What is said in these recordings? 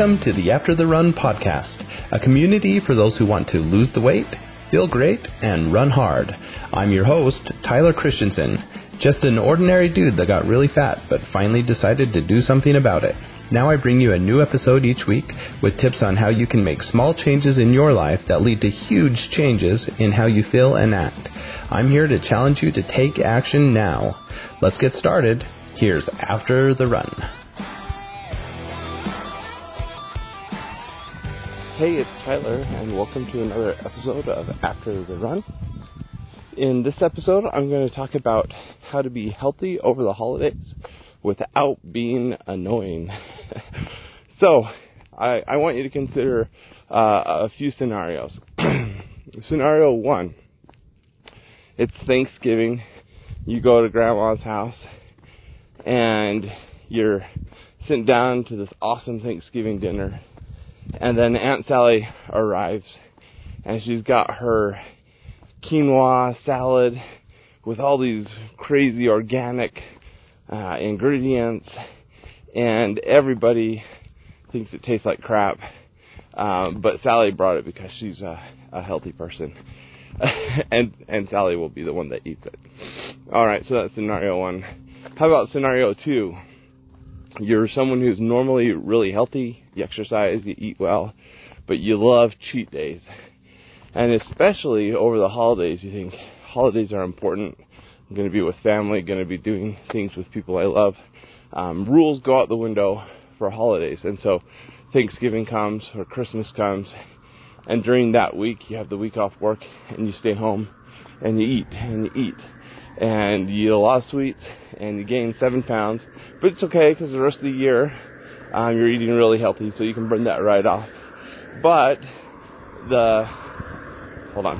Welcome to the After the Run podcast, a community for those who want to lose the weight, feel great, and run hard. I'm your host, Tyler Christensen, just an ordinary dude that got really fat but finally decided to do something about it. Now I bring you a new episode each week with tips on how you can make small changes in your life that lead to huge changes in how you feel and act. I'm here to challenge you to take action now. Let's get started. Here's After the Run. Hey, it's Tyler, and welcome to another episode of After the Run. In this episode, I'm going to talk about how to be healthy over the holidays without being annoying. so, I, I, want you to consider uh, a few scenarios. Scenario one it's Thanksgiving. You go to grandma's house, and you're sitting down to this awesome Thanksgiving dinner and then Aunt Sally arrives, and she's got her quinoa salad with all these crazy organic uh, ingredients, and everybody thinks it tastes like crap. Um, but Sally brought it because she's a, a healthy person, and and Sally will be the one that eats it. All right, so that's scenario one. How about scenario two? You're someone who's normally really healthy, you exercise, you eat well, but you love cheat days. And especially over the holidays, you think holidays are important. I'm going to be with family, going to be doing things with people I love. Um, rules go out the window for holidays. And so Thanksgiving comes or Christmas comes, and during that week, you have the week off work and you stay home and you eat and you eat and you eat a lot of sweets and you gain seven pounds. But it's okay because the rest of the year um, you're eating really healthy, so you can burn that right off. But the hold on.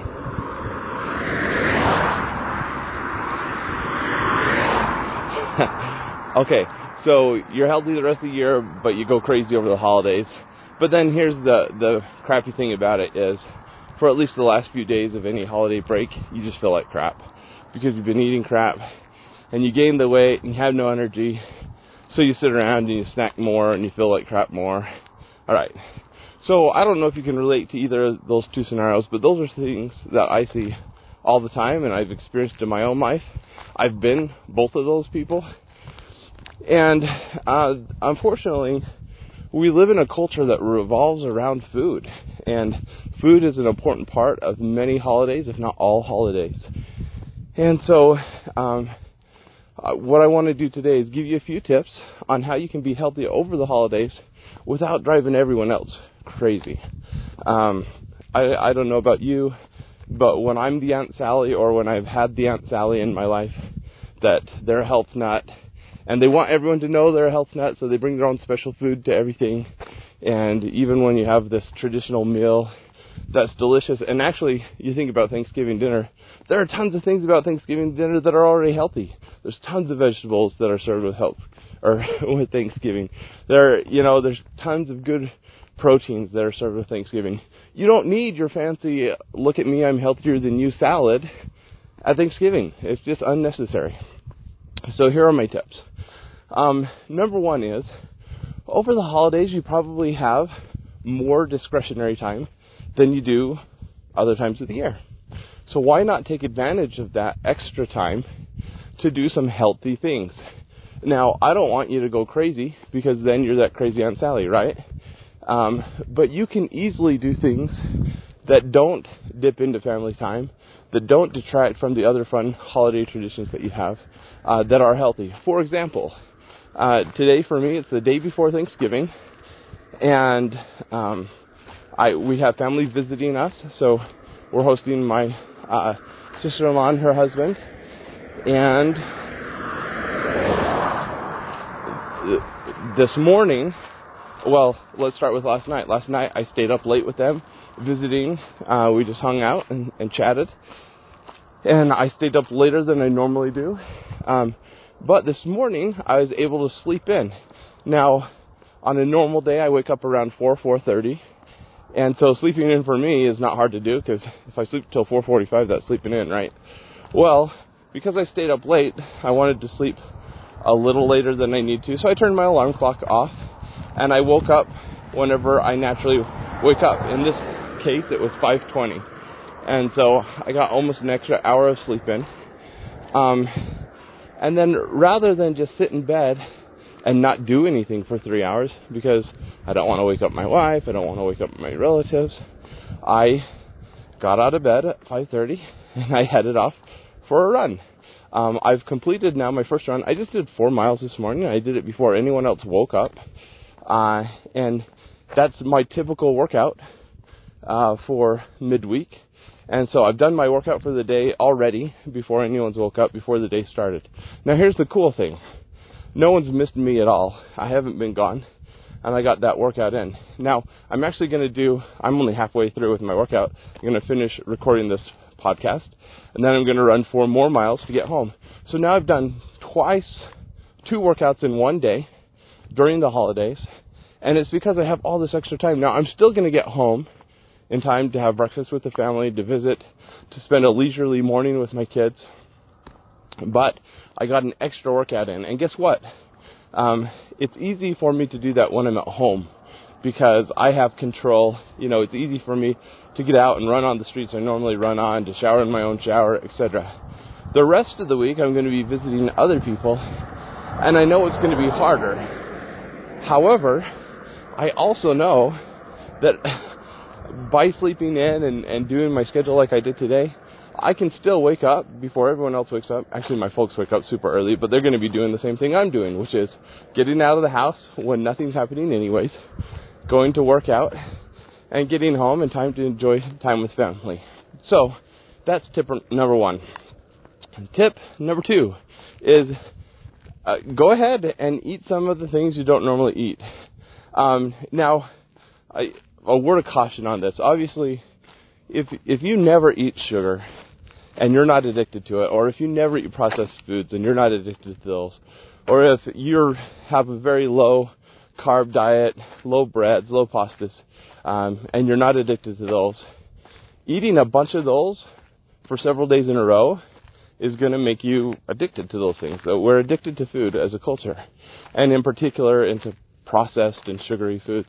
okay, so you're healthy the rest of the year, but you go crazy over the holidays. But then here's the the crappy thing about it is, for at least the last few days of any holiday break, you just feel like crap because you've been eating crap and you gain the weight and you have no energy. So you sit around and you snack more and you feel like crap more. Alright. So I don't know if you can relate to either of those two scenarios, but those are things that I see all the time and I've experienced in my own life. I've been both of those people. And uh, unfortunately, we live in a culture that revolves around food. And food is an important part of many holidays, if not all holidays. And so, um, uh, what I want to do today is give you a few tips on how you can be healthy over the holidays without driving everyone else crazy. Um, I, I don't know about you, but when I'm the Aunt Sally or when I've had the Aunt Sally in my life that they're a health nut and they want everyone to know they're a health nut, so they bring their own special food to everything. And even when you have this traditional meal that's delicious, and actually, you think about Thanksgiving dinner, there are tons of things about Thanksgiving dinner that are already healthy. There's tons of vegetables that are served with health or with Thanksgiving. There, you know, there's tons of good proteins that are served with Thanksgiving. You don't need your fancy "look at me, I'm healthier than you" salad at Thanksgiving. It's just unnecessary. So here are my tips. Um, number one is over the holidays you probably have more discretionary time than you do other times of the year. So why not take advantage of that extra time to do some healthy things? Now, I don't want you to go crazy because then you're that crazy Aunt Sally, right? Um, but you can easily do things that don't dip into family time, that don't detract from the other fun holiday traditions that you have, uh, that are healthy. For example, uh, today for me, it's the day before Thanksgiving, and um, I we have family visiting us, so we're hosting my uh, sister-in-law and her husband, and this morning, well, let's start with last night. Last night I stayed up late with them, visiting. Uh, we just hung out and, and chatted, and I stayed up later than I normally do. Um, but this morning I was able to sleep in. Now, on a normal day, I wake up around four, four thirty and so sleeping in for me is not hard to do because if I sleep till 4:45, that's sleeping in, right? Well, because I stayed up late, I wanted to sleep a little later than I need to, so I turned my alarm clock off, and I woke up whenever I naturally wake up. In this case, it was 5:20, and so I got almost an extra hour of sleep in. Um, and then rather than just sit in bed and not do anything for three hours because I don't want to wake up my wife, I don't want to wake up my relatives, I got out of bed at 5:30 and I headed off for a run. Um, I've completed now my first run. I just did four miles this morning. I did it before anyone else woke up, uh, and that's my typical workout uh, for midweek. And so I've done my workout for the day already before anyone's woke up, before the day started. Now here's the cool thing. No one's missed me at all. I haven't been gone. And I got that workout in. Now, I'm actually going to do, I'm only halfway through with my workout. I'm going to finish recording this podcast. And then I'm going to run four more miles to get home. So now I've done twice, two workouts in one day during the holidays. And it's because I have all this extra time. Now, I'm still going to get home in time to have breakfast with the family, to visit, to spend a leisurely morning with my kids. But I got an extra workout in. And guess what? Um, it's easy for me to do that when I'm at home because I have control. You know, it's easy for me to get out and run on the streets I normally run on, to shower in my own shower, etc. The rest of the week, I'm going to be visiting other people, and I know it's going to be harder. However, I also know that by sleeping in and, and doing my schedule like I did today, I can still wake up before everyone else wakes up. Actually, my folks wake up super early, but they're going to be doing the same thing I'm doing, which is getting out of the house when nothing's happening, anyways, going to work out, and getting home in time to enjoy time with family. So, that's tip number one. Tip number two is uh, go ahead and eat some of the things you don't normally eat. Um, now, I, a word of caution on this. Obviously, if if you never eat sugar and you're not addicted to it, or if you never eat processed foods and you're not addicted to those, or if you have a very low carb diet, low breads, low pastas, um, and you're not addicted to those, eating a bunch of those for several days in a row is going to make you addicted to those things. So we're addicted to food as a culture, and in particular into processed and sugary foods.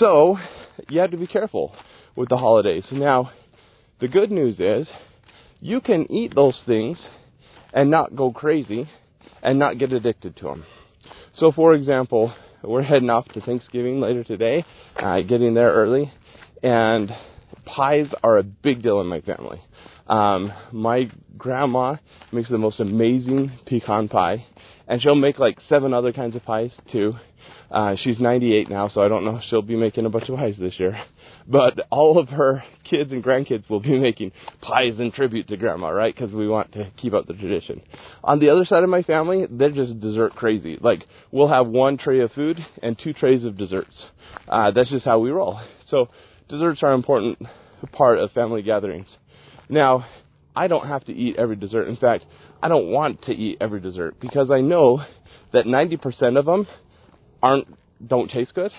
So you have to be careful with the holidays. Now, the good news is you can eat those things and not go crazy and not get addicted to them. So, for example, we're heading off to Thanksgiving later today, uh, getting there early, and pies are a big deal in my family. Um, my grandma makes the most amazing pecan pie, and she'll make like seven other kinds of pies too. Uh, she's 98 now, so I don't know if she'll be making a bunch of pies this year. But all of her kids and grandkids will be making pies in tribute to grandma, right? Because we want to keep up the tradition. On the other side of my family, they're just dessert crazy. Like, we'll have one tray of food and two trays of desserts. Uh, that's just how we roll. So, desserts are an important part of family gatherings. Now, I don't have to eat every dessert. In fact, I don't want to eat every dessert because I know that 90% of them aren't don't taste good,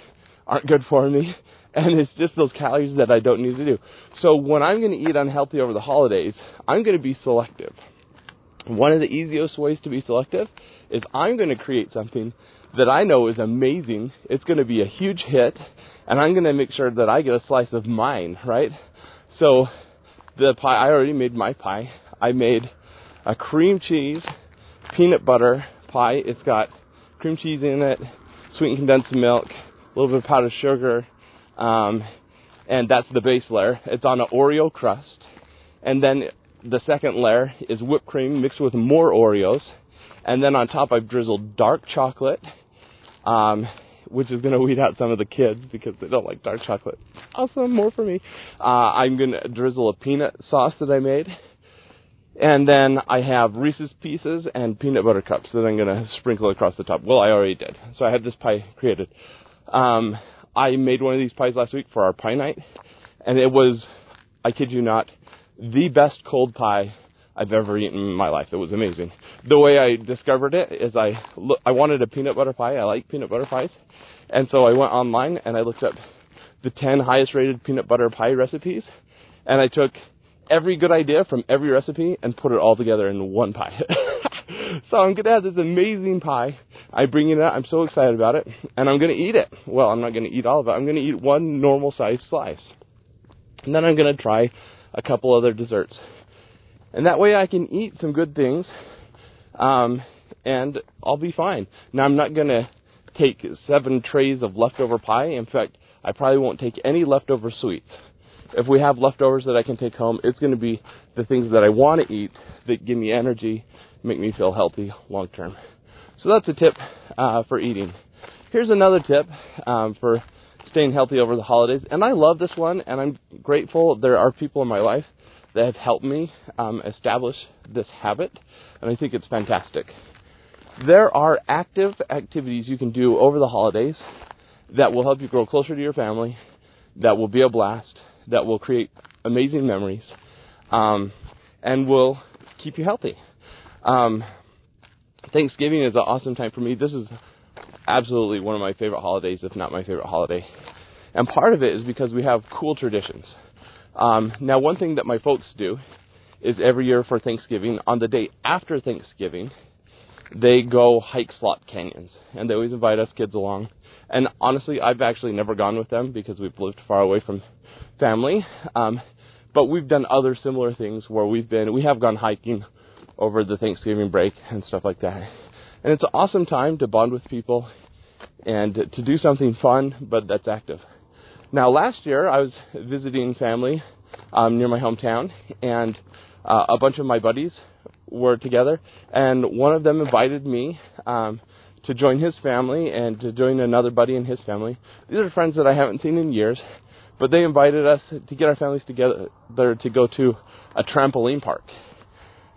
aren't good for me, and it's just those calories that I don't need to do. So when I'm going to eat unhealthy over the holidays, I'm going to be selective. One of the easiest ways to be selective is I'm going to create something that I know is amazing. It's going to be a huge hit, and I'm going to make sure that I get a slice of mine, right? So the pie, I already made my pie. I made a cream cheese, peanut butter pie. It's got cream cheese in it, sweetened condensed milk, a little bit of powdered sugar, um, and that's the base layer. It's on an Oreo crust, and then the second layer is whipped cream mixed with more Oreos, and then on top I've drizzled dark chocolate, um, which is going to weed out some of the kids because they don't like dark chocolate. Awesome, more for me. Uh, I'm going to drizzle a peanut sauce that I made. And then I have Reese's Pieces and peanut butter cups that I'm going to sprinkle across the top. Well, I already did. So I had this pie created. Um, I made one of these pies last week for our pie night, and it was, I kid you not, the best cold pie I've ever eaten in my life. It was amazing. The way I discovered it is I look, I wanted a peanut butter pie. I like peanut butter pies, and so I went online and I looked up the 10 highest rated peanut butter pie recipes, and I took every good idea from every recipe and put it all together in one pie. so I'm gonna have this amazing pie. I bring it out. I'm so excited about it, and I'm gonna eat it. Well, I'm not gonna eat all of it. I'm gonna eat one normal sized slice, and then I'm gonna try a couple other desserts, and that way I can eat some good things, um, and I'll be fine. Now I'm not gonna take seven trays of leftover pie. In fact, I probably won't take any leftover sweets. If we have leftovers that I can take home, it's going to be the things that I want to eat that give me energy, make me feel healthy long term. So that's a tip uh, for eating. Here's another tip um, for staying healthy over the holidays, and I love this one, and I'm grateful there are people in my life that have helped me um, establish this habit, and I think it's fantastic. There are active activities you can do over the holidays that will help you grow closer to your family, that will be a blast, that will create amazing memories, um, and will keep you healthy. Um, Thanksgiving is an awesome time for me. This is absolutely one of my favorite holidays, if not my favorite holiday. And part of it is because we have cool traditions. Um, now, one thing that my folks do is every year for Thanksgiving, on the day after Thanksgiving, they go hike slot canyons, and they always invite us kids along. And honestly, I've actually never gone with them because we've lived far away from family. Um, but we've done other similar things where we've been, we have gone hiking over the Thanksgiving break and stuff like that. And it's an awesome time to bond with people and to do something fun, but that's active. Now, last year I was visiting family um, near my hometown, and uh, a bunch of my buddies were together, and one of them invited me um, to join his family and to join another buddy in his family. These are friends that I haven't seen in years, but they invited us to get our families together to go to a trampoline park.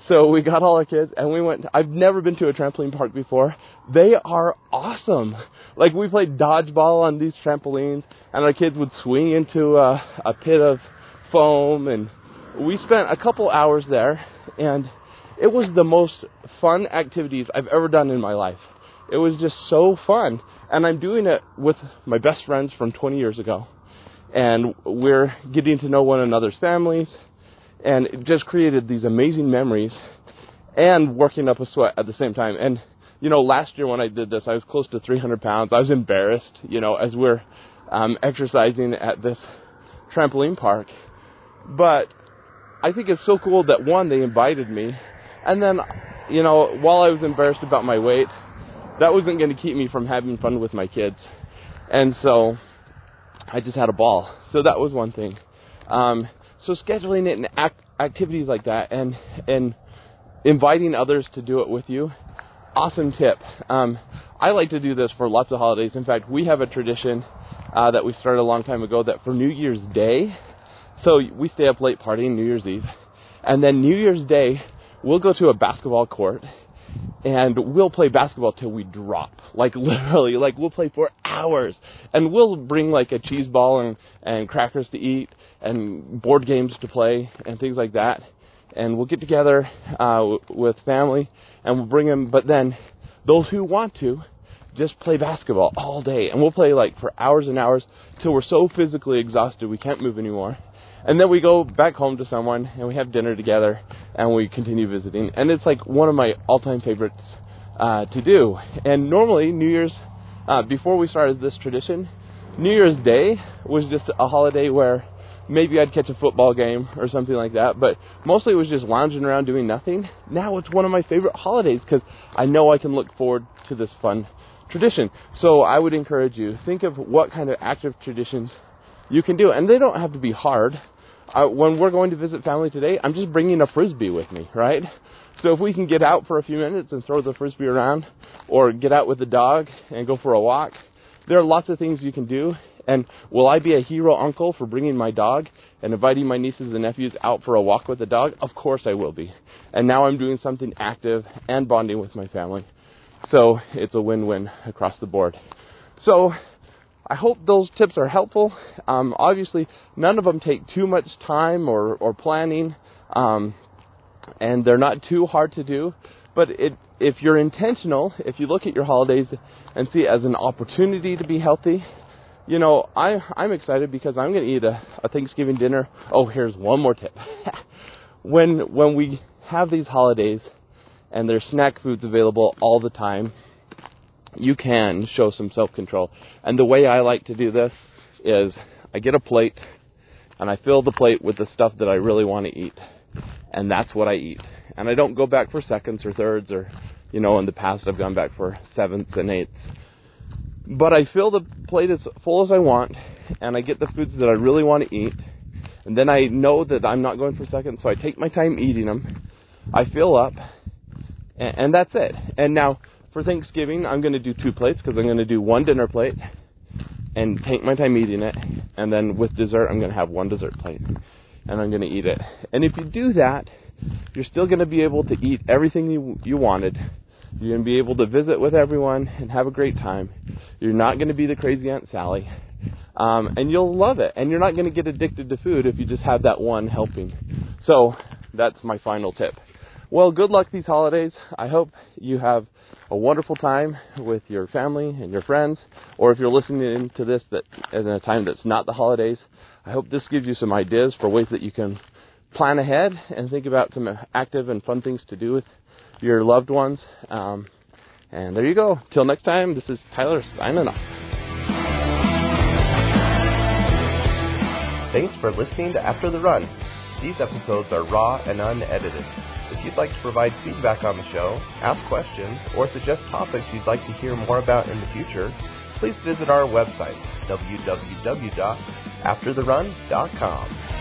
So we got all our kids and we went. I've never been to a trampoline park before. They are awesome. Like we played dodgeball on these trampolines, and our kids would swing into a, a pit of foam, and we spent a couple hours there, and it was the most fun activities I've ever done in my life. It was just so fun. And I'm doing it with my best friends from 20 years ago. And we're getting to know one another's families. And it just created these amazing memories and working up a sweat at the same time. And, you know, last year when I did this, I was close to 300 pounds. I was embarrassed, you know, as we're um, exercising at this trampoline park. But I think it's so cool that one, they invited me and then, you know, while I was embarrassed about my weight, that wasn't going to keep me from having fun with my kids. And so I just had a ball. So that was one thing. Um, so scheduling it and act- activities like that and, and inviting others to do it with you, awesome tip. Um, I like to do this for lots of holidays. In fact, we have a tradition uh, that we started a long time ago that for New Year's Day, so we stay up late partying New Year's Eve, and then New Year's Day, we'll go to a basketball court and we'll play basketball till we drop. Like literally, like we'll play for hours. And we'll bring like a cheese ball and, and crackers to eat and board games to play and things like that. And we'll get together uh, with family and we'll bring them. But then those who want to just play basketball all day. And we'll play like for hours and hours till we're so physically exhausted we can't move anymore. And then we go back home to someone and we have dinner together and we continue visiting. And it's like one of my all time favorites uh, to do. And normally, New Year's, uh, before we started this tradition, New Year's Day was just a holiday where maybe I'd catch a football game or something like that, but mostly it was just lounging around doing nothing. Now it's one of my favorite holidays because I know I can look forward to this fun tradition. So I would encourage you think of what kind of active traditions you can do, and they don't have to be hard. Uh, when we're going to visit family today, I'm just bringing a frisbee with me, right? So if we can get out for a few minutes and throw the frisbee around, or get out with the dog and go for a walk, there are lots of things you can do. And will I be a hero uncle for bringing my dog and inviting my nieces and nephews out for a walk with the dog? Of course I will be. And now I'm doing something active and bonding with my family. So it's a win-win across the board. So I hope those tips are helpful. Um, obviously, none of them take too much time or, or planning, um, and they're not too hard to do. But it, if you're intentional, if you look at your holidays and see it as an opportunity to be healthy, you know, I, I'm excited because I'm going to eat a, a Thanksgiving dinner. Oh, here's one more tip. when when we have these holidays and there's snack foods available all the time, you can show some self control. And the way I like to do this is I get a plate and I fill the plate with the stuff that I really want to eat. And that's what I eat. And I don't go back for seconds or thirds or, you know, in the past I've gone back for sevenths and eighths. But I fill the plate as full as I want and I get the foods that I really want to eat. And then I know that I'm not going for seconds, so I take my time eating them. I fill up, and, and that's it. And now, for Thanksgiving, I'm going to do two plates because I'm going to do one dinner plate and take my time eating it. And then with dessert, I'm going to have one dessert plate and I'm going to eat it. And if you do that, you're still going to be able to eat everything you, you wanted. You're going to be able to visit with everyone and have a great time. You're not going to be the crazy Aunt Sally. Um, and you'll love it. And you're not going to get addicted to food if you just have that one helping. So that's my final tip. Well, good luck these holidays. I hope you have a wonderful time with your family and your friends, or if you're listening to this that in a time that's not the holidays, I hope this gives you some ideas for ways that you can plan ahead and think about some active and fun things to do with your loved ones. Um, and there you go. Till next time, this is Tyler signing off. Thanks for listening to After the Run. These episodes are raw and unedited. If you'd like to provide feedback on the show, ask questions, or suggest topics you'd like to hear more about in the future, please visit our website, www.aftertherun.com.